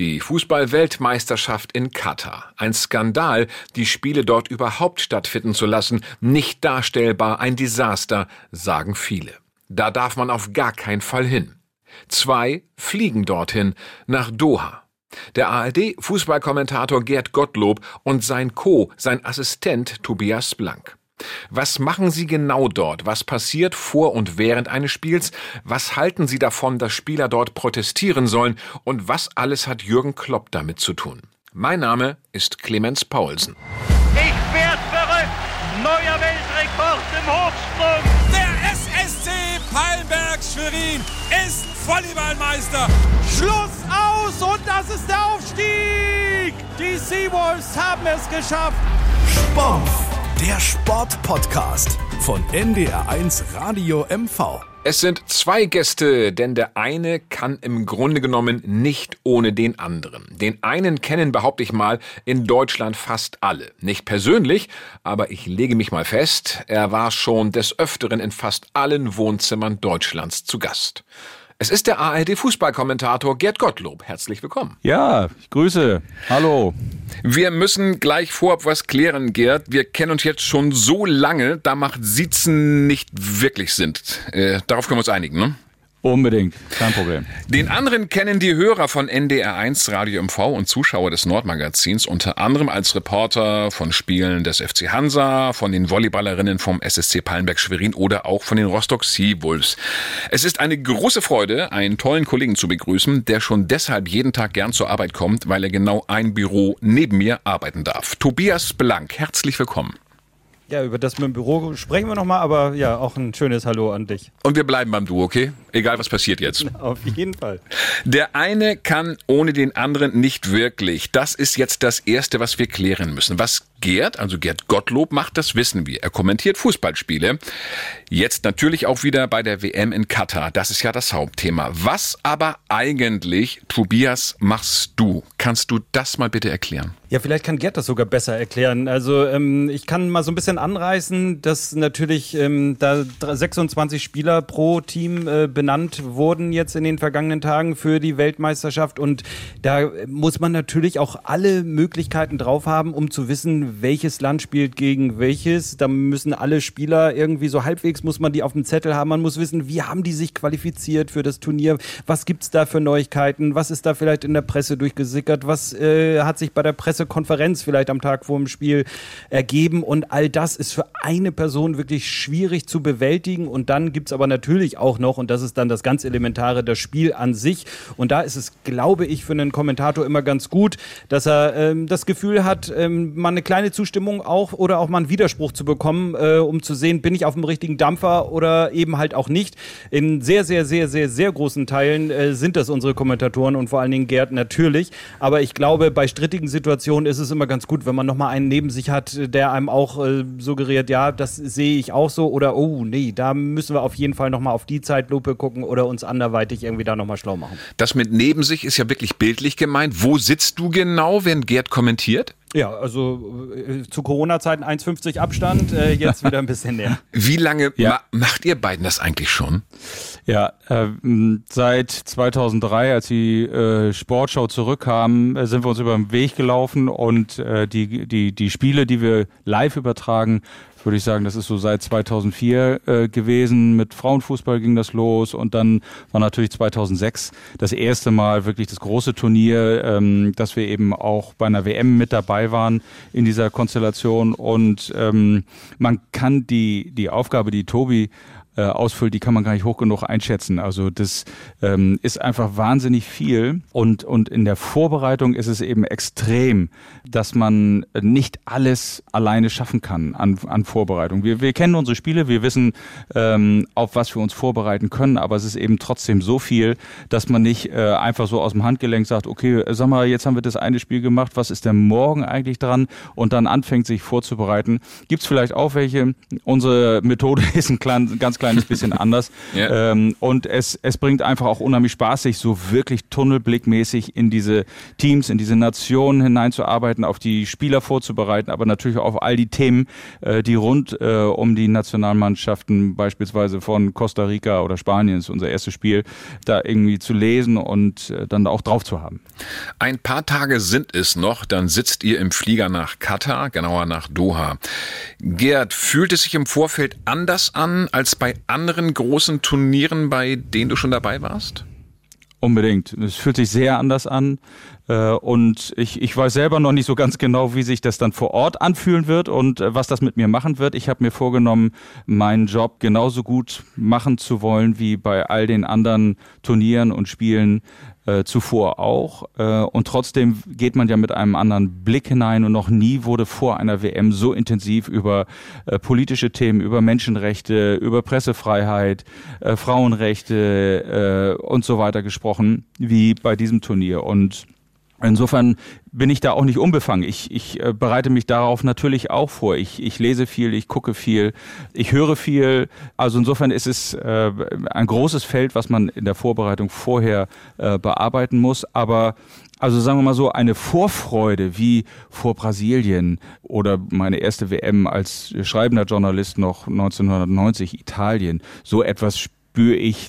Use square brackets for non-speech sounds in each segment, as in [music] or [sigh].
Die Fußball-Weltmeisterschaft in Katar. Ein Skandal, die Spiele dort überhaupt stattfinden zu lassen. Nicht darstellbar, ein Desaster, sagen viele. Da darf man auf gar keinen Fall hin. Zwei fliegen dorthin, nach Doha. Der ARD-Fußballkommentator Gerd Gottlob und sein Co., sein Assistent Tobias Blank. Was machen Sie genau dort? Was passiert vor und während eines Spiels? Was halten Sie davon, dass Spieler dort protestieren sollen? Und was alles hat Jürgen Klopp damit zu tun? Mein Name ist Clemens Paulsen. Ich werd verrückt! Neuer Weltrekord im Hochsprung! Der SSC Palmberg Schwerin ist Volleyballmeister! Schluss aus und das ist der Aufstieg! Die Seawolves haben es geschafft! Sport! Der Sportpodcast von NDR1 Radio MV. Es sind zwei Gäste, denn der eine kann im Grunde genommen nicht ohne den anderen. Den einen kennen, behaupte ich mal, in Deutschland fast alle. Nicht persönlich, aber ich lege mich mal fest, er war schon des Öfteren in fast allen Wohnzimmern Deutschlands zu Gast. Es ist der ARD-Fußballkommentator Gerd Gottlob. Herzlich willkommen. Ja, ich grüße. Hallo. Wir müssen gleich vorab was klären, Gerd. Wir kennen uns jetzt schon so lange, da macht Sitzen nicht wirklich Sinn. Äh, darauf können wir uns einigen, ne? Unbedingt, kein Problem. Den anderen kennen die Hörer von NDR1 Radio MV und Zuschauer des Nordmagazins unter anderem als Reporter von Spielen des FC Hansa, von den Volleyballerinnen vom SSC Pallenberg Schwerin oder auch von den Rostock Sea Wolves. Es ist eine große Freude, einen tollen Kollegen zu begrüßen, der schon deshalb jeden Tag gern zur Arbeit kommt, weil er genau ein Büro neben mir arbeiten darf. Tobias Blank, herzlich willkommen. Ja, über das mit dem Büro sprechen wir nochmal, aber ja, auch ein schönes Hallo an dich. Und wir bleiben beim Du, okay? Egal, was passiert jetzt. [laughs] Auf jeden Fall. Der eine kann ohne den anderen nicht wirklich. Das ist jetzt das Erste, was wir klären müssen. Was Gerd, also Gerd Gottlob, macht, das wissen wir. Er kommentiert Fußballspiele. Jetzt natürlich auch wieder bei der WM in Katar. Das ist ja das Hauptthema. Was aber eigentlich, Tobias, machst du? Kannst du das mal bitte erklären? Ja, vielleicht kann Gerd das sogar besser erklären. Also ähm, ich kann mal so ein bisschen anreißen, dass natürlich ähm, da 26 Spieler pro Team äh, benannt wurden jetzt in den vergangenen Tagen für die Weltmeisterschaft und da muss man natürlich auch alle Möglichkeiten drauf haben, um zu wissen, welches Land spielt gegen welches. Da müssen alle Spieler irgendwie so halbwegs muss man die auf dem Zettel haben. Man muss wissen, wie haben die sich qualifiziert für das Turnier? Was gibt's da für Neuigkeiten? Was ist da vielleicht in der Presse durchgesickert? Was äh, hat sich bei der Presse Pressekonferenz vielleicht am Tag vor dem Spiel ergeben. Und all das ist für eine Person wirklich schwierig zu bewältigen. Und dann gibt es aber natürlich auch noch, und das ist dann das ganz Elementare, das Spiel an sich. Und da ist es, glaube ich, für einen Kommentator immer ganz gut, dass er ähm, das Gefühl hat, ähm, mal eine kleine Zustimmung auch oder auch mal einen Widerspruch zu bekommen, äh, um zu sehen, bin ich auf dem richtigen Dampfer oder eben halt auch nicht. In sehr, sehr, sehr, sehr, sehr großen Teilen äh, sind das unsere Kommentatoren und vor allen Dingen Gerd natürlich. Aber ich glaube, bei strittigen Situationen Situation ist es immer ganz gut, wenn man nochmal einen neben sich hat, der einem auch äh, suggeriert, ja, das sehe ich auch so oder oh, nee, da müssen wir auf jeden Fall nochmal auf die Zeitlupe gucken oder uns anderweitig irgendwie da nochmal schlau machen. Das mit neben sich ist ja wirklich bildlich gemeint. Wo sitzt du genau, wenn Gerd kommentiert? Ja, also äh, zu Corona-Zeiten 1,50 Abstand, äh, jetzt wieder ein bisschen näher. [laughs] Wie lange ja. ma macht ihr beiden das eigentlich schon? Ja, äh, seit 2003, als die äh, Sportschau zurückkam, äh, sind wir uns über den Weg gelaufen und äh, die, die, die Spiele, die wir live übertragen, würde ich sagen, das ist so seit 2004 äh, gewesen. Mit Frauenfußball ging das los und dann war natürlich 2006 das erste Mal wirklich das große Turnier, ähm, dass wir eben auch bei einer WM mit dabei waren in dieser Konstellation und ähm, man kann die, die Aufgabe, die Tobi äh, ausfüllt, die kann man gar nicht hoch genug einschätzen. Also das ähm, ist einfach wahnsinnig viel und, und in der Vorbereitung ist es eben extrem, dass man nicht alles alleine schaffen kann an, an Vorbereitung. Wir, wir kennen unsere Spiele, wir wissen, ähm, auf was wir uns vorbereiten können, aber es ist eben trotzdem so viel, dass man nicht äh, einfach so aus dem Handgelenk sagt, okay, sag mal, jetzt haben wir das eine Spiel gemacht, was ist denn morgen eigentlich dran und dann anfängt sich vorzubereiten. Gibt es vielleicht auch welche? Unsere Methode [laughs] ist ein klein, ganz kleines bisschen [laughs] anders. Ja. Ähm, und es, es bringt einfach auch unheimlich Spaß, sich so wirklich tunnelblickmäßig in diese Teams, in diese Nationen hineinzuarbeiten, auf die Spieler vorzubereiten, aber natürlich auch auf all die Themen, äh, die rund äh, um die Nationalmannschaften beispielsweise von Costa Rica oder Spanien, ist unser erstes Spiel, da irgendwie zu lesen und äh, dann auch drauf zu haben. Ein paar Tage sind es noch, dann sitzt ihr im Flieger nach Katar, genauer nach Doha. Gerd, fühlt es sich im Vorfeld anders an als bei anderen großen Turnieren, bei denen du schon dabei warst? Unbedingt. Es fühlt sich sehr anders an. Äh, Und ich, ich weiß selber noch nicht so ganz genau, wie sich das dann vor Ort anfühlen wird und äh, was das mit mir machen wird. Ich habe mir vorgenommen, meinen Job genauso gut machen zu wollen wie bei all den anderen Turnieren und Spielen äh, zuvor auch. Äh, und trotzdem geht man ja mit einem anderen Blick hinein und noch nie wurde vor einer WM so intensiv über äh, politische Themen, über Menschenrechte, über Pressefreiheit, äh, Frauenrechte äh, und so weiter gesprochen wie bei diesem Turnier. Und Insofern bin ich da auch nicht unbefangen. Ich, ich äh, bereite mich darauf natürlich auch vor. Ich, ich lese viel, ich gucke viel, ich höre viel. Also insofern ist es äh, ein großes Feld, was man in der Vorbereitung vorher äh, bearbeiten muss. Aber also sagen wir mal so, eine Vorfreude wie vor Brasilien oder meine erste WM als schreibender Journalist noch 1990 Italien, so etwas spüre ich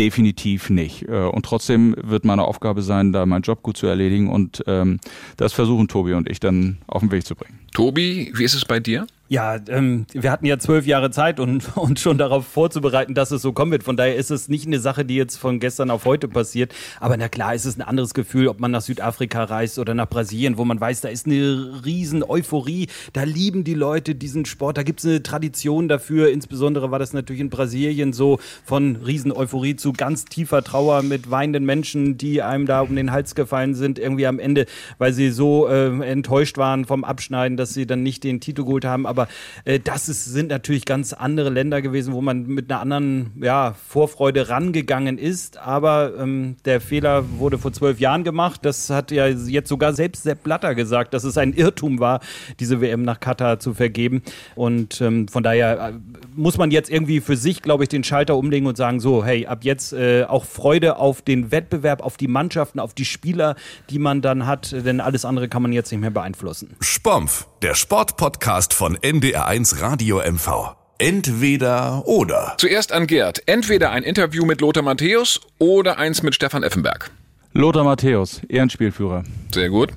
definitiv nicht. Äh, Und trotzdem wird meine Aufgabe sein, da meinen Job gut zu erledigen und ähm, das versuchen Tobi und ich dann auf den Weg zu bringen. Tobi, wie ist es bei dir? Ja, ähm, wir hatten ja zwölf Jahre Zeit, um [laughs] uns schon darauf vorzubereiten, dass es so kommen wird. Von daher ist es nicht eine Sache, die jetzt von gestern auf heute passiert. Aber na klar, ist es ein anderes Gefühl, ob man nach Südafrika reist oder nach Brasilien, wo man weiß, da ist eine riesen Euphorie. Da lieben die Leute diesen Sport. Da gibt es eine Tradition dafür. Insbesondere war das natürlich in Brasilien so von riesen Euphorie zu ganz tiefer Trauer mit weinenden Menschen, die einem da um den Hals gefallen sind. Irgendwie am Ende, weil sie so äh, enttäuscht waren vom Abschneiden, dass sie dann nicht den Titel geholt haben. Aber äh, das ist, sind natürlich ganz andere Länder gewesen, wo man mit einer anderen ja, Vorfreude rangegangen ist. Aber ähm, der Fehler wurde vor zwölf Jahren gemacht. Das hat ja jetzt sogar selbst Sepp Blatter gesagt, dass es ein Irrtum war, diese WM nach Katar zu vergeben. Und ähm, von daher äh, muss man jetzt irgendwie für sich, glaube ich, den Schalter umlegen und sagen, so, hey, ab jetzt äh, auch Freude auf den Wettbewerb, auf die Mannschaften, auf die Spieler, die man dann hat, denn alles andere kann man jetzt nicht mehr beeinflussen. Spompf, der Sportpodcast von NDR1 Radio MV. Entweder oder. Zuerst an Gerd. Entweder ein Interview mit Lothar Matthäus oder eins mit Stefan Effenberg. Lothar Matthäus, Ehrenspielführer. Sehr gut.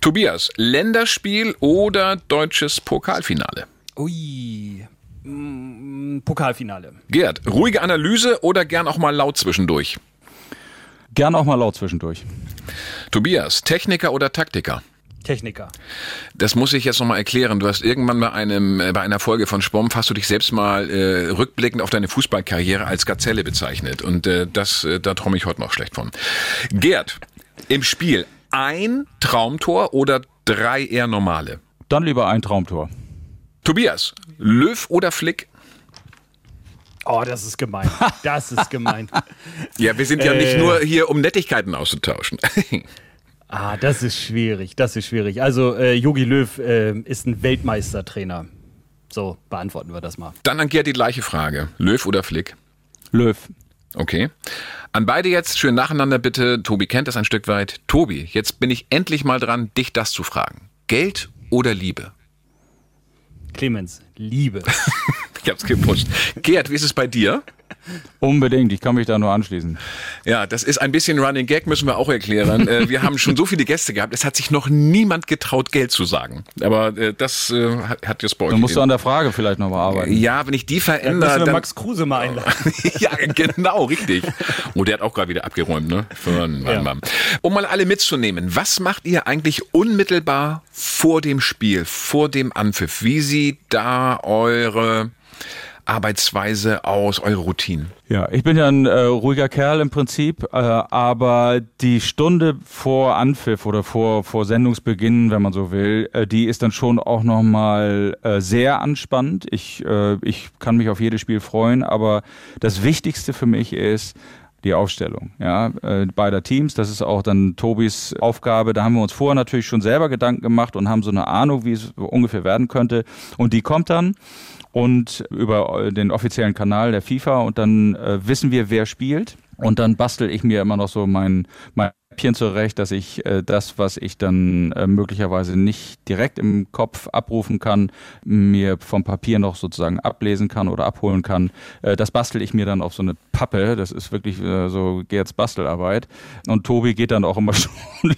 Tobias, Länderspiel oder deutsches Pokalfinale? Ui. Mm, Pokalfinale. Gerd, ruhige Analyse oder gern auch mal laut zwischendurch? Gern auch mal laut zwischendurch. Tobias, Techniker oder Taktiker? Techniker. Das muss ich jetzt nochmal erklären. Du hast irgendwann bei einem, äh, bei einer Folge von Spompf hast du dich selbst mal äh, rückblickend auf deine Fußballkarriere als Gazelle bezeichnet. Und äh, das, äh, da träume ich heute noch schlecht von. Gerd, im Spiel ein Traumtor oder drei eher normale? Dann lieber ein Traumtor. Tobias, Löw oder Flick? Oh, das ist gemein. Das ist gemein. [laughs] Ja, wir sind ja nicht Äh. nur hier, um Nettigkeiten auszutauschen. [laughs] Ah, das ist schwierig. Das ist schwierig. Also, äh, Jogi Löw äh, ist ein Weltmeistertrainer. So, beantworten wir das mal. Dann an Gerd die gleiche Frage. Löw oder Flick? Löw. Okay. An beide jetzt schön nacheinander bitte. Tobi kennt das ein Stück weit. Tobi, jetzt bin ich endlich mal dran, dich das zu fragen. Geld oder Liebe? Clemens, Liebe. [laughs] Ich hab's gepusht. Gerd, wie ist es bei dir? Unbedingt, ich kann mich da nur anschließen. Ja, das ist ein bisschen Running Gag, müssen wir auch erklären. Äh, wir haben schon so viele Gäste gehabt, es hat sich noch niemand getraut, Geld zu sagen. Aber äh, das äh, hat- jetzt bei euch. Dann musst du an der Frage vielleicht nochmal arbeiten. ja, wenn ich die verändere, Müssen wir dann, Max Kruse mal einladen. [laughs] ja, genau, richtig. Oh, der hat auch gerade wieder abgeräumt, ne? Für einen Mann, Ja. Um mal alle mitzunehmen, was macht ihr eigentlich unmittelbar vor dem Spiel, vor dem Anpfiff? Wie sieht da eure Arbeitsweise aus, eure Routinen? Ja, ich bin ja ein äh, ruhiger Kerl im Prinzip, äh, aber die Stunde vor Anpfiff oder vor, vor Sendungsbeginn, wenn man so will, äh, die ist dann schon auch nochmal äh, sehr anspannend. Ich, äh, ich kann mich auf jedes Spiel freuen, aber das Wichtigste für mich ist, die Aufstellung ja, äh, beider Teams. Das ist auch dann Tobis Aufgabe. Da haben wir uns vorher natürlich schon selber Gedanken gemacht und haben so eine Ahnung, wie es ungefähr werden könnte. Und die kommt dann. Und über den offiziellen Kanal der FIFA und dann äh, wissen wir, wer spielt. Und dann bastel ich mir immer noch so mein, mein Häppchen zurecht, dass ich äh, das, was ich dann äh, möglicherweise nicht direkt im Kopf abrufen kann, mir vom Papier noch sozusagen ablesen kann oder abholen kann. Äh, das bastel ich mir dann auf so eine Pappe. Das ist wirklich äh, so Gerds Bastelarbeit. Und Tobi geht dann auch immer [laughs] schon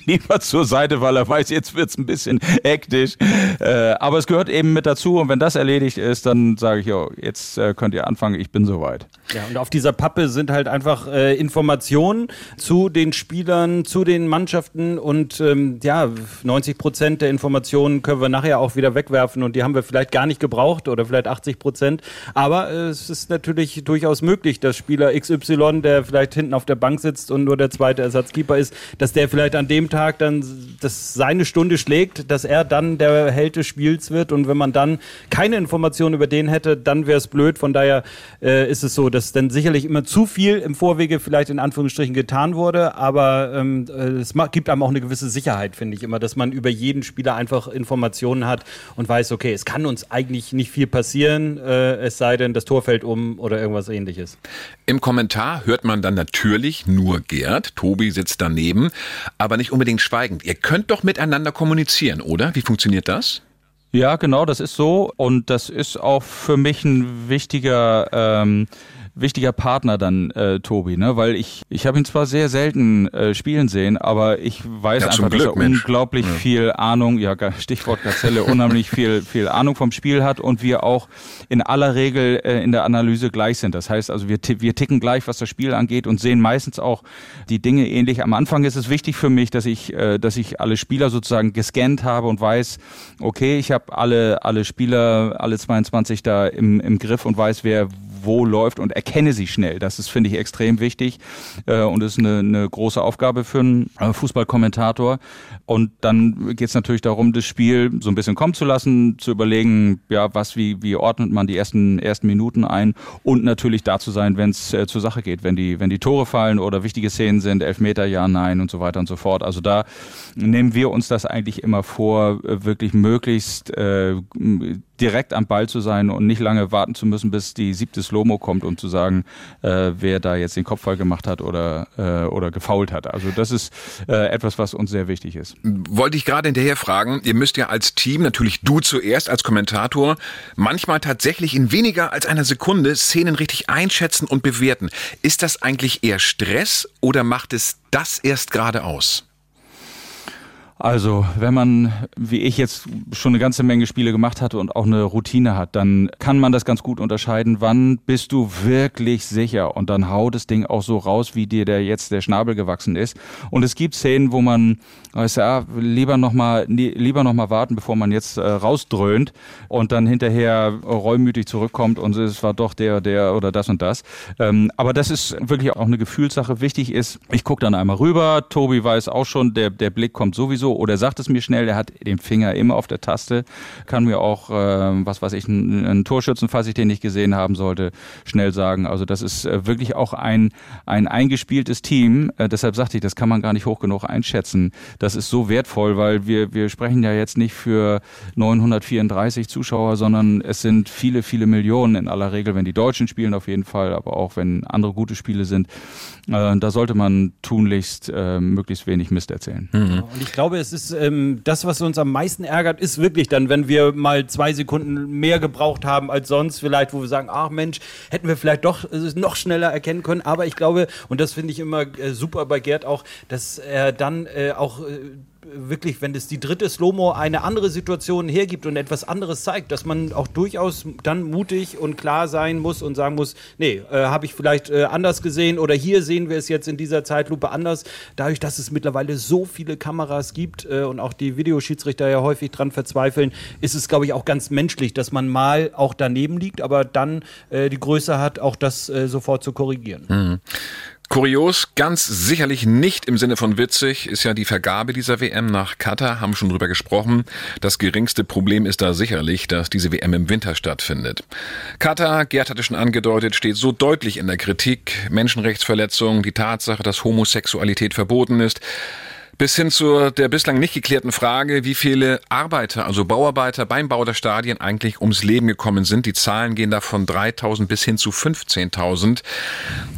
lieber zur Seite, weil er weiß, jetzt wird's ein bisschen hektisch. Äh, aber es gehört eben mit dazu. Und wenn das erledigt ist, dann sage ich, oh, jetzt äh, könnt ihr anfangen, ich bin soweit. Ja, und auf dieser Pappe sind halt einfach Informationen zu den Spielern, zu den Mannschaften und ähm, ja, 90 Prozent der Informationen können wir nachher auch wieder wegwerfen und die haben wir vielleicht gar nicht gebraucht oder vielleicht 80 Prozent. Aber äh, es ist natürlich durchaus möglich, dass Spieler XY, der vielleicht hinten auf der Bank sitzt und nur der zweite Ersatzkeeper ist, dass der vielleicht an dem Tag dann das seine Stunde schlägt, dass er dann der Held des Spiels wird und wenn man dann keine Informationen über den hätte, dann wäre es blöd. Von daher äh, ist es so, dass dann sicherlich immer zu viel im Vorwege vielleicht in Anführungsstrichen getan wurde, aber ähm, äh, es gibt einem auch eine gewisse Sicherheit, finde ich immer, dass man über jeden Spieler einfach Informationen hat und weiß, okay, es kann uns eigentlich nicht viel passieren, äh, es sei denn, das Tor fällt um oder irgendwas ähnliches. Im Kommentar hört man dann natürlich nur Gerd, Tobi sitzt daneben, aber nicht unbedingt schweigend. Ihr könnt doch miteinander kommunizieren, oder? Wie funktioniert das? Ja, genau, das ist so und das ist auch für mich ein wichtiger ähm, wichtiger Partner dann, äh, Tobi, ne? Weil ich, ich habe ihn zwar sehr selten äh, spielen sehen, aber ich weiß Ja, einfach, dass er Glück, Mensch. unglaublich Ja. viel Ahnung, ja, Stichwort Gazelle, unheimlich viel, viel Ahnung vom Spiel hat und wir auch in aller Regel äh, in der Analyse gleich sind. Das heißt also, wir, wir ticken gleich, was das Spiel angeht und sehen meistens auch die Dinge ähnlich. Am Anfang ist es wichtig für mich, dass ich, äh, dass ich alle Spieler sozusagen gescannt habe und weiß, okay, ich habe alle, alle Spieler, alle 22 da im, im Griff und weiß, wer wo läuft und erkenne sie schnell. Das ist, finde ich, extrem wichtig äh, und ist eine, eine große Aufgabe für einen äh, Fußballkommentator. Und dann geht es natürlich darum, das Spiel so ein bisschen kommen zu lassen, zu überlegen, ja, was, wie, wie ordnet man die ersten, ersten Minuten ein und natürlich da zu sein, wenn es äh, zur Sache geht, wenn die, wenn die Tore fallen oder wichtige Szenen sind, Elfmeter, ja, nein und so weiter und so fort. Also da nehmen wir uns das eigentlich immer vor, äh, wirklich möglichst äh, direkt am Ball zu sein und nicht lange warten zu müssen, bis die siebte Slomo kommt, um zu sagen, äh, wer da jetzt den Kopfball gemacht hat oder, äh, oder gefault hat. Also das ist äh, etwas, was uns sehr wichtig ist. Wollte ich gerade hinterher fragen, ihr müsst ja als Team, natürlich du zuerst als Kommentator, manchmal tatsächlich in weniger als einer Sekunde Szenen richtig einschätzen und bewerten. Ist das eigentlich eher Stress oder macht es das erst gerade aus? Also, wenn man, wie ich jetzt schon eine ganze Menge Spiele gemacht hatte und auch eine Routine hat, dann kann man das ganz gut unterscheiden, wann bist du wirklich sicher und dann hau das Ding auch so raus, wie dir der jetzt der Schnabel gewachsen ist. Und es gibt Szenen, wo man, weiß ja, lieber noch mal, nie- lieber noch mal warten, bevor man jetzt äh, rausdröhnt und dann hinterher reumütig zurückkommt und es war doch der, der oder das und das. Ähm, aber das ist wirklich auch eine Gefühlssache. Wichtig ist, ich gucke dann einmal rüber, Tobi weiß auch schon, der, der Blick kommt sowieso oder sagt es mir schnell, der hat den Finger immer auf der Taste, kann mir auch, ähm, was weiß ich, einen, einen Torschützen, falls ich den nicht gesehen haben sollte, schnell sagen. Also das ist äh, wirklich auch ein, ein eingespieltes Team. Äh, deshalb sagte ich, das kann man gar nicht hoch genug einschätzen. Das ist so wertvoll, weil wir, wir sprechen ja jetzt nicht für 934 Zuschauer, sondern es sind viele, viele Millionen in aller Regel, wenn die Deutschen spielen auf jeden Fall, aber auch wenn andere gute Spiele sind. Äh, da sollte man tunlichst äh, möglichst wenig Mist erzählen. Und ich glaube, es ist ähm, das, was uns am meisten ärgert, ist wirklich dann, wenn wir mal zwei Sekunden mehr gebraucht haben als sonst, vielleicht, wo wir sagen, ach Mensch, hätten wir vielleicht doch äh, noch schneller erkennen können. Aber ich glaube, und das finde ich immer äh, super bei Gerd auch, dass er dann äh, auch äh, wirklich, wenn es die dritte Slow-Mo eine andere Situation hergibt und etwas anderes zeigt, dass man auch durchaus dann mutig und klar sein muss und sagen muss, nee, äh, habe ich vielleicht äh, anders gesehen oder hier sehen wir es jetzt in dieser Zeitlupe anders. Dadurch, dass es mittlerweile so viele Kameras gibt äh, und auch die Videoschiedsrichter ja häufig dran verzweifeln, ist es, glaube ich, auch ganz menschlich, dass man mal auch daneben liegt, aber dann äh, die Größe hat, auch das äh, sofort zu korrigieren. Kurios, ganz sicherlich nicht im Sinne von witzig, ist ja die Vergabe dieser WM nach Katar, haben schon drüber gesprochen. Das geringste Problem ist da sicherlich, dass diese WM im Winter stattfindet. Katar, Gerd hatte schon angedeutet, steht so deutlich in der Kritik. Menschenrechtsverletzungen, die Tatsache, dass Homosexualität verboten ist. Bis hin zu der bislang nicht geklärten Frage, wie viele Arbeiter, also Bauarbeiter beim Bau der Stadien eigentlich ums Leben gekommen sind. Die Zahlen gehen da von 3000 bis hin zu 15.000.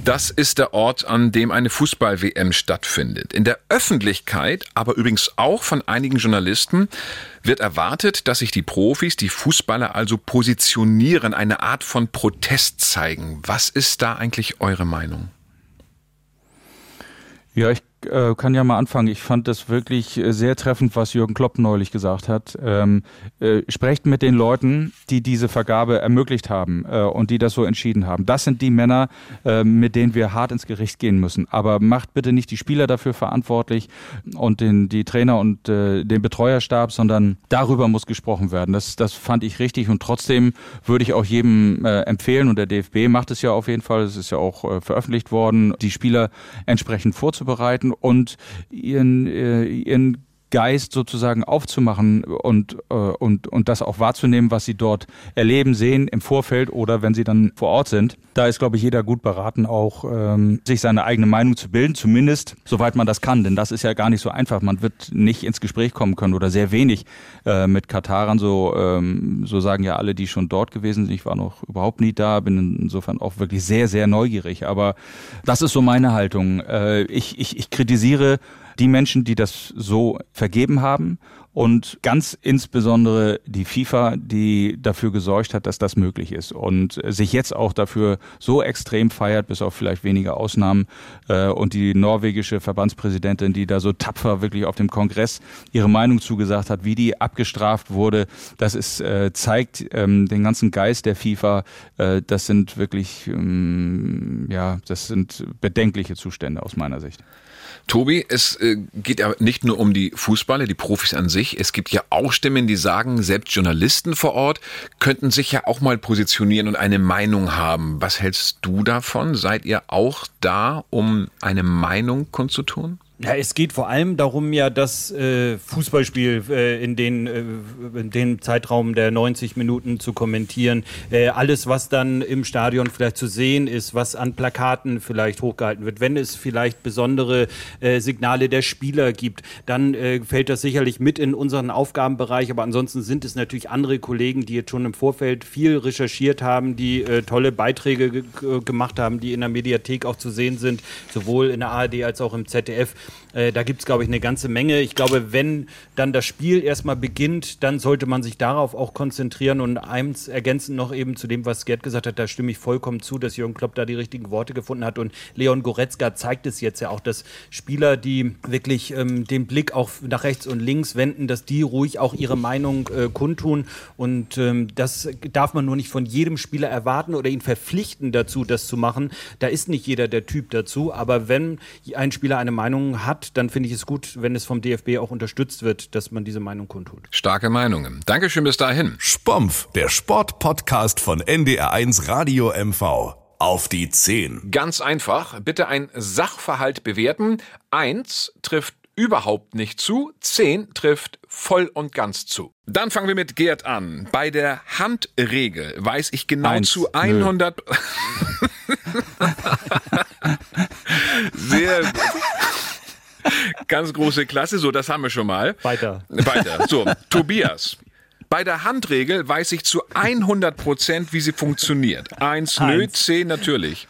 Das ist der Ort, an dem eine Fußball-WM stattfindet. In der Öffentlichkeit, aber übrigens auch von einigen Journalisten, wird erwartet, dass sich die Profis, die Fußballer also positionieren, eine Art von Protest zeigen. Was ist da eigentlich eure Meinung? Ja, ich äh, kann ja mal anfangen. Ich fand das wirklich äh, sehr treffend, was Jürgen Klopp neulich gesagt hat. Ähm, äh, sprecht mit den Leuten, die diese Vergabe ermöglicht haben äh, und die das so entschieden haben. Das sind die Männer, äh, mit denen wir hart ins Gericht gehen müssen. Aber macht bitte nicht die Spieler dafür verantwortlich und den, die Trainer und äh, den Betreuerstab, sondern darüber muss gesprochen werden. Das, das fand ich richtig und trotzdem würde ich auch jedem empfehlen und der DFB macht es ja auf jeden Fall, es ist ja auch veröffentlicht worden, die Spieler entsprechend vorzubereiten und ihren, äh, ihren Geist sozusagen aufzumachen und, äh, und, und das auch wahrzunehmen, was sie dort erleben, sehen im Vorfeld oder wenn sie dann vor Ort sind. Da ist, glaube ich, jeder gut beraten, auch ähm, sich seine eigene Meinung zu bilden, zumindest soweit man das kann. Denn das ist ja gar nicht so einfach. Man wird nicht ins Gespräch kommen können oder sehr wenig äh, mit Katarern. So, ähm, so sagen ja alle, die schon dort gewesen sind. Ich war noch überhaupt nie da, bin insofern auch wirklich sehr, sehr neugierig. Aber das ist so meine Haltung. Äh, ich, ich, ich kritisiere die Menschen, die das so vergeben haben und ganz insbesondere die FIFA, die dafür gesorgt hat, dass das möglich ist und sich jetzt auch dafür so extrem feiert, bis auf vielleicht wenige Ausnahmen äh, und die norwegische Verbandspräsidentin, die da so tapfer wirklich auf dem Kongress ihre Meinung zugesagt hat, wie die abgestraft wurde, das ist äh, zeigt ähm, den ganzen Geist der FIFA. Äh, das sind wirklich ähm, ja, das sind bedenkliche Zustände aus meiner Sicht. Tobi, es geht ja nicht nur um die Fußballer, die Profis an sich. Es gibt ja auch Stimmen, die sagen, selbst Journalisten vor Ort könnten sich ja auch mal positionieren und eine Meinung haben. Was hältst du davon? Seid ihr auch da, um eine Meinung kundzutun? Ja, es geht vor allem darum, ja, das äh, Fußballspiel äh, in, den, äh, in dem Zeitraum der 90 Minuten zu kommentieren. Äh, alles, was dann im Stadion vielleicht zu sehen ist, was an Plakaten vielleicht hochgehalten wird. Wenn es vielleicht besondere äh, Signale der Spieler gibt, dann äh, fällt das sicherlich mit in unseren Aufgabenbereich. Aber ansonsten sind es natürlich andere Kollegen, die jetzt schon im Vorfeld viel recherchiert haben, die tolle Beiträge ge gemacht haben, die in der Mediathek auch zu sehen sind, sowohl in der ARD als auch im ZDF. Äh, da gibt es, glaube ich, eine ganze Menge. Ich glaube, wenn dann das Spiel erstmal beginnt, dann sollte man sich darauf auch konzentrieren und eins ergänzen noch eben zu dem, was Gerd gesagt hat, da stimme ich vollkommen zu, dass Jürgen Klopp da die richtigen Worte gefunden hat und Leon Goretzka zeigt es jetzt ja auch, dass Spieler, die wirklich ähm, den Blick auch nach rechts und links wenden, dass die ruhig auch ihre Meinung äh, kundtun und ähm, das darf man nur nicht von jedem Spieler erwarten oder ihn verpflichten dazu, das zu machen. Da ist nicht jeder der Typ dazu, aber wenn ein Spieler eine Meinung hat, dann finde ich es gut, wenn es vom DFB auch unterstützt wird, dass man diese Meinung kundtut. Starke Meinungen. Dankeschön bis dahin. Spompf, der Sportpodcast von NDR1 Radio MV. Auf die 10. Ganz einfach. Bitte ein Sachverhalt bewerten. Eins trifft überhaupt nicht zu, 10 trifft voll und ganz zu. Dann fangen wir mit Gerd an. Bei der Handregel weiß ich genau Eins. zu 100. [laughs] Sehr gut. Ganz große Klasse, so, das haben wir schon mal. Weiter. Weiter. So, Tobias. Bei der Handregel weiß ich zu 100 Prozent, wie sie funktioniert. Eins, Eins. nö, zehn natürlich.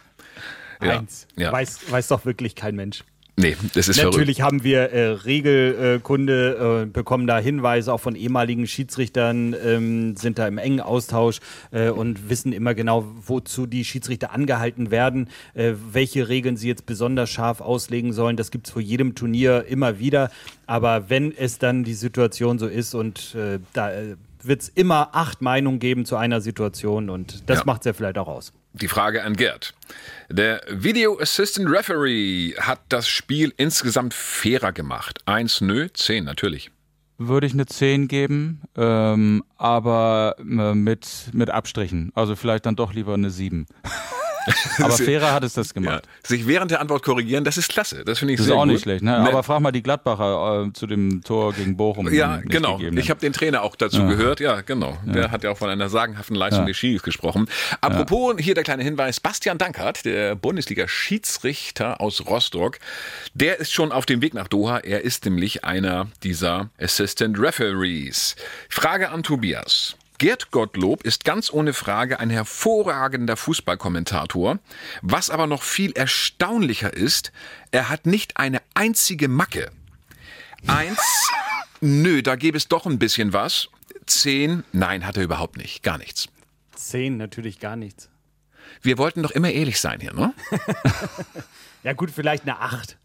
Ja. Eins. Ja. Weiß, weiß doch wirklich kein Mensch. Nee, das ist Natürlich verrückt. haben wir äh, Regelkunde, äh, bekommen da Hinweise auch von ehemaligen Schiedsrichtern, ähm, sind da im engen Austausch äh, und wissen immer genau, wozu die Schiedsrichter angehalten werden, äh, welche Regeln sie jetzt besonders scharf auslegen sollen. Das gibt es vor jedem Turnier immer wieder. Aber wenn es dann die Situation so ist und äh, da äh, wird es immer acht Meinungen geben zu einer Situation und das ja. macht es ja vielleicht auch aus. Die Frage an Gerd. Der Video Assistant Referee hat das Spiel insgesamt fairer gemacht. Eins, nö, zehn, natürlich. Würde ich eine 10 geben, ähm, aber äh, mit, mit Abstrichen. Also vielleicht dann doch lieber eine 7. [laughs] [laughs] Aber Fairer hat es das gemacht. Ja. Sich während der Antwort korrigieren, das ist klasse. Das finde ich das sehr ist auch gut. nicht schlecht. Ne? Ne? Aber frag mal die Gladbacher äh, zu dem Tor gegen Bochum. Ja, genau. Ich habe den Trainer auch dazu Ja. gehört. Ja, genau. Der hat ja auch von einer sagenhaften Leistung Ja. des Schiris gesprochen. Apropos, hier der kleine Hinweis, Bastian Dankert, der Bundesliga-Schiedsrichter aus Rostock, der ist schon auf dem Weg nach Doha. Er ist nämlich einer dieser Assistant Referees. Frage an Tobias. Gerd Gottlob ist ganz ohne Frage ein hervorragender Fußballkommentator. Was aber noch viel erstaunlicher ist, er hat nicht eine einzige Macke. Eins, [laughs] nö, da gäbe es doch ein bisschen was. Zehn, nein, hat er überhaupt nicht. Gar nichts. Zehn natürlich gar nichts. Wir wollten doch immer ehrlich sein hier, ne? [laughs] Ja gut, vielleicht eine Acht.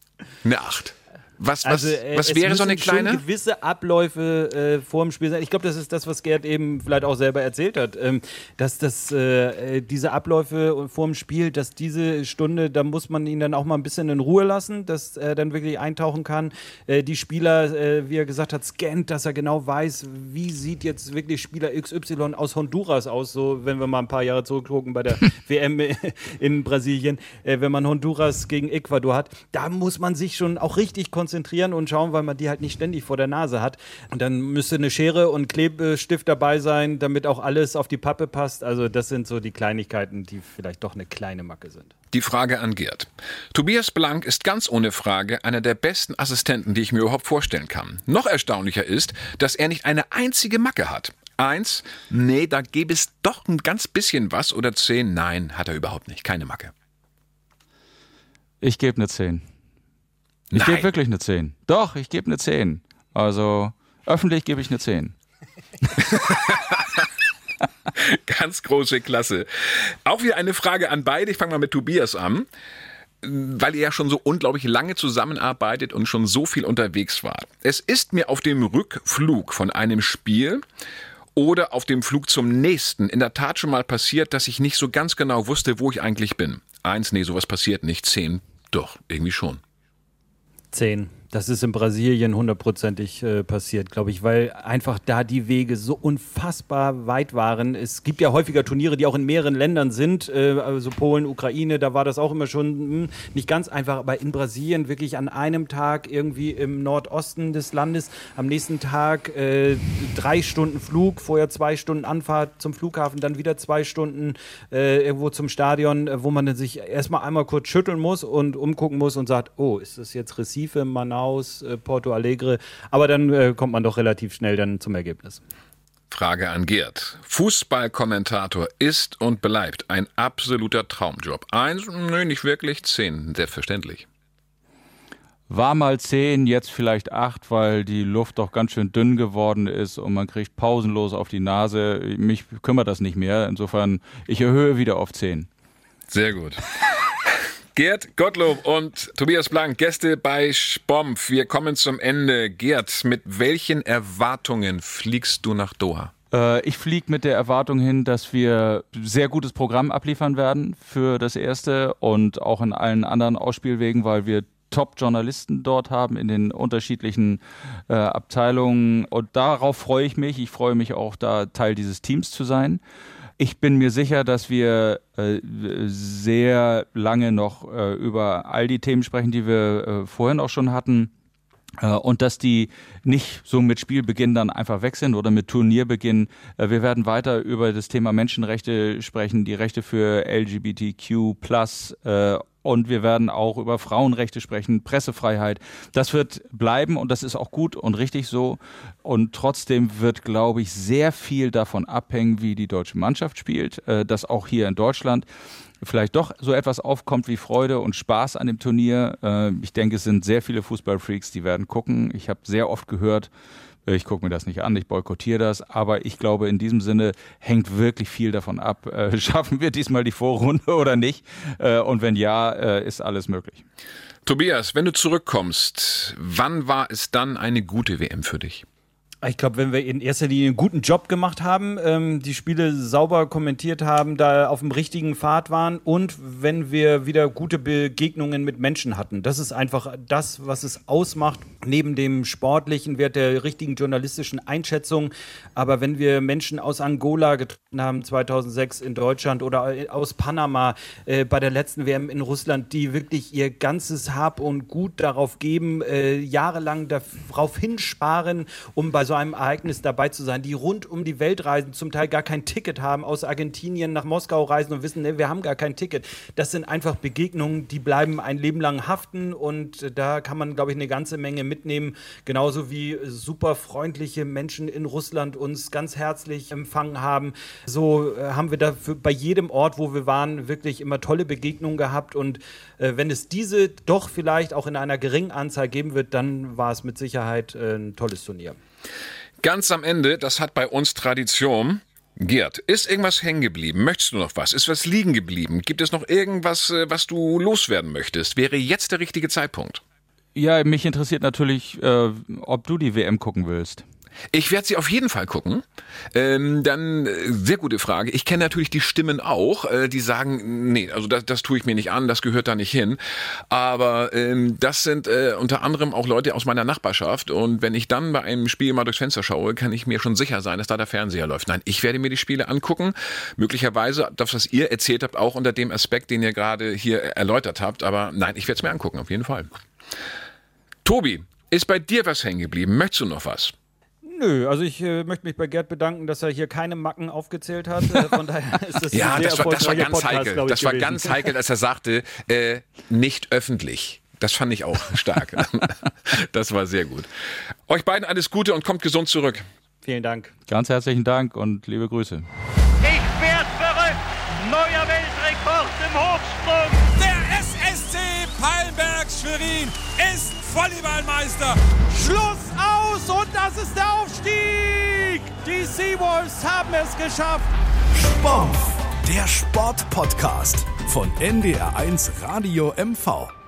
Eine Acht. Was, was, Also, äh, was wäre so eine müssen schon kleine? gewisse Abläufe äh, vor dem Spiel sein. Ich glaube, das ist das, was Gerd eben vielleicht auch selber erzählt hat, ähm, dass das, äh, äh, diese Abläufe vor dem Spiel, dass diese Stunde, da muss man ihn dann auch mal ein bisschen in Ruhe lassen, dass er dann wirklich eintauchen kann. Äh, die Spieler, äh, wie er gesagt hat, scannt, dass er genau weiß, wie sieht jetzt wirklich Spieler XY aus Honduras aus, so wenn wir mal ein paar Jahre zurückgucken bei der [laughs] WM in Brasilien, wenn man Honduras gegen Ecuador hat, da muss man sich schon auch richtig konzentrieren und schauen, weil man die halt nicht ständig vor der Nase hat. Und dann müsste eine Schere und Klebestift dabei sein, damit auch alles auf die Pappe passt. Also das sind so die Kleinigkeiten, die vielleicht doch eine kleine Macke sind. Die Frage an Gerd. Tobias Blank ist ganz ohne Frage einer der besten Assistenten, die ich mir überhaupt vorstellen kann. Noch erstaunlicher ist, dass er nicht eine einzige Macke hat. Eins, nee, da gäbe es doch ein ganz bisschen was. Oder zehn, nein, hat er überhaupt nicht. Keine Macke. Ich gebe eine 10. Ich gebe wirklich eine 10. Doch, ich gebe eine 10. Also öffentlich gebe ich eine 10. [laughs] Ganz große Klasse. Auch wieder eine Frage an beide. Ich fange mal mit Tobias an. Weil ihr ja schon so unglaublich lange zusammenarbeitet und schon so viel unterwegs wart. Es ist mir auf dem Rückflug von einem Spiel oder auf dem Flug zum nächsten in der Tat schon mal passiert, dass ich nicht so ganz genau wusste, wo ich eigentlich bin. Eins, nee, sowas passiert nicht. Zehn, doch, irgendwie schon. Zehn. Das ist in Brasilien hundertprozentig äh, passiert, glaube ich, weil einfach da die Wege so unfassbar weit waren. Es gibt ja häufiger Turniere, die auch in mehreren Ländern sind, äh, also Polen, Ukraine, da war das auch immer schon hm, nicht ganz einfach, aber in Brasilien wirklich an einem Tag irgendwie im Nordosten des Landes, am nächsten Tag äh, drei Stunden Flug, vorher zwei Stunden Anfahrt zum Flughafen, dann wieder zwei Stunden äh, irgendwo zum Stadion, wo man sich erstmal einmal kurz schütteln muss und umgucken muss und sagt, oh, ist das jetzt Recife, Manaus, äh, Porto Alegre? Aber dann äh, kommt man doch relativ schnell dann zum Ergebnis. Frage an Gerd. Fußballkommentator ist und bleibt ein absoluter Traumjob. Eins, nö, nicht wirklich. Zehn, selbstverständlich. War mal 10, jetzt vielleicht 8, weil die Luft doch ganz schön dünn geworden ist und man kriegt pausenlos auf die Nase. Mich kümmert das nicht mehr. Insofern, ich erhöhe wieder auf 10. Sehr gut. Gerd Gottlob und Tobias Blank, Gäste bei Spompf. Wir kommen zum Ende. Gerd, mit welchen Erwartungen fliegst du nach Doha? Äh, ich fliege mit der Erwartung hin, dass wir sehr gutes Programm abliefern werden für das erste und auch in allen anderen Ausspielwegen, weil wir Top-Journalisten dort haben in den unterschiedlichen äh, Abteilungen. Und darauf freue ich mich. Ich freue mich auch, da Teil dieses Teams zu sein. Ich bin mir sicher, dass wir äh, sehr lange noch äh, über all die Themen sprechen, die wir äh, vorhin auch schon hatten. Und dass die nicht so mit Spielbeginn dann einfach weg sind oder mit Turnierbeginn. Wir werden weiter über das Thema Menschenrechte sprechen, die Rechte für LGBTQ äh, und wir werden auch über Frauenrechte sprechen, Pressefreiheit. Das wird bleiben und das ist auch gut und richtig so. Und trotzdem wird, glaube ich, sehr viel davon abhängen, wie die deutsche Mannschaft spielt, äh, dass auch hier in Deutschland vielleicht doch so etwas aufkommt wie Freude und Spaß an dem Turnier. Äh, Ich denke, es sind sehr viele Fußballfreaks, die werden gucken. Ich habe sehr oft gehört, ich gucke mir das nicht an, ich boykottiere das, aber ich glaube, in diesem Sinne hängt wirklich viel davon ab. Äh, [laughs] Schaffen wir diesmal die Vorrunde oder nicht? Äh, Und wenn ja, äh, ist alles möglich. Tobias, wenn du zurückkommst, wann war es dann eine gute WM für dich? Ich glaube, wenn wir in erster Linie einen guten Job gemacht haben, ähm, die Spiele sauber kommentiert haben, da auf dem richtigen Pfad waren und wenn wir wieder gute Begegnungen mit Menschen hatten. Das ist einfach das, was es ausmacht, neben dem sportlichen Wert der richtigen journalistischen Einschätzung. Aber wenn wir Menschen aus Angola getroffen haben, 2006 in Deutschland oder aus Panama äh, bei der letzten WM in Russland, die wirklich ihr ganzes Hab und Gut darauf geben, äh, jahrelang darauf hinsparen, um bei so einem Ereignis dabei zu sein, die rund um die Welt reisen, zum Teil gar kein Ticket haben, aus Argentinien nach Moskau reisen und wissen, ne, wir haben gar kein Ticket. Das sind einfach Begegnungen, die bleiben ein Leben lang haften und äh, da kann man, glaube ich, eine ganze Menge mitnehmen. Genauso wie super freundliche Menschen in Russland uns ganz herzlich empfangen haben. So äh, haben wir dafür bei jedem Ort, wo wir waren, wirklich immer tolle Begegnungen gehabt und äh, wenn es diese doch vielleicht auch in einer geringen Anzahl geben wird, dann war es mit Sicherheit ein tolles Turnier. Ganz am Ende, das hat bei uns Tradition. Gerd, ist irgendwas hängen geblieben? Möchtest du noch was? Ist was liegen geblieben? Gibt es noch irgendwas, äh, was du loswerden möchtest? Wäre jetzt der richtige Zeitpunkt? Ja, mich interessiert natürlich, äh, ob du die WM gucken willst. Ich werde sie auf jeden Fall gucken. Ähm, dann, äh, sehr gute Frage. Ich kenne natürlich die Stimmen auch, äh, die sagen, nee, also das, das tue ich mir nicht an, das gehört da nicht hin. Aber ähm, das sind äh, unter anderem auch Leute aus meiner Nachbarschaft. Und wenn ich dann bei einem Spiel mal durchs Fenster schaue, kann ich mir schon sicher sein, dass da der Fernseher läuft. Nein, ich werde mir die Spiele angucken. Möglicherweise das, was ihr erzählt habt, auch unter dem Aspekt, den ihr gerade hier erläutert habt. Aber nein, ich werde es mir angucken, auf jeden Fall. Tobi, ist bei dir was hängen geblieben? Möchtest du noch was? Nö, also ich äh, möchte mich bei Gerd bedanken, dass er hier keine Macken aufgezählt hat. Äh, von daher [laughs] ist das ja, ein das, war, das war ganz Podcast, heikel. Das war ganz heikel, dass er sagte, äh, nicht öffentlich. Das fand ich auch stark. [laughs] das war sehr gut. Euch beiden alles Gute und kommt gesund zurück. Vielen Dank. Ganz herzlichen Dank und liebe Grüße. Ich werd verrückt. Neuer Weltrekord im Hochsprung. Der SSC Palmberg Schwerin ist Volleyballmeister. Schluss und das ist der Aufstieg. Die Seawolves haben es geschafft. Sport, der Sportpodcast von NDR1 Radio MV.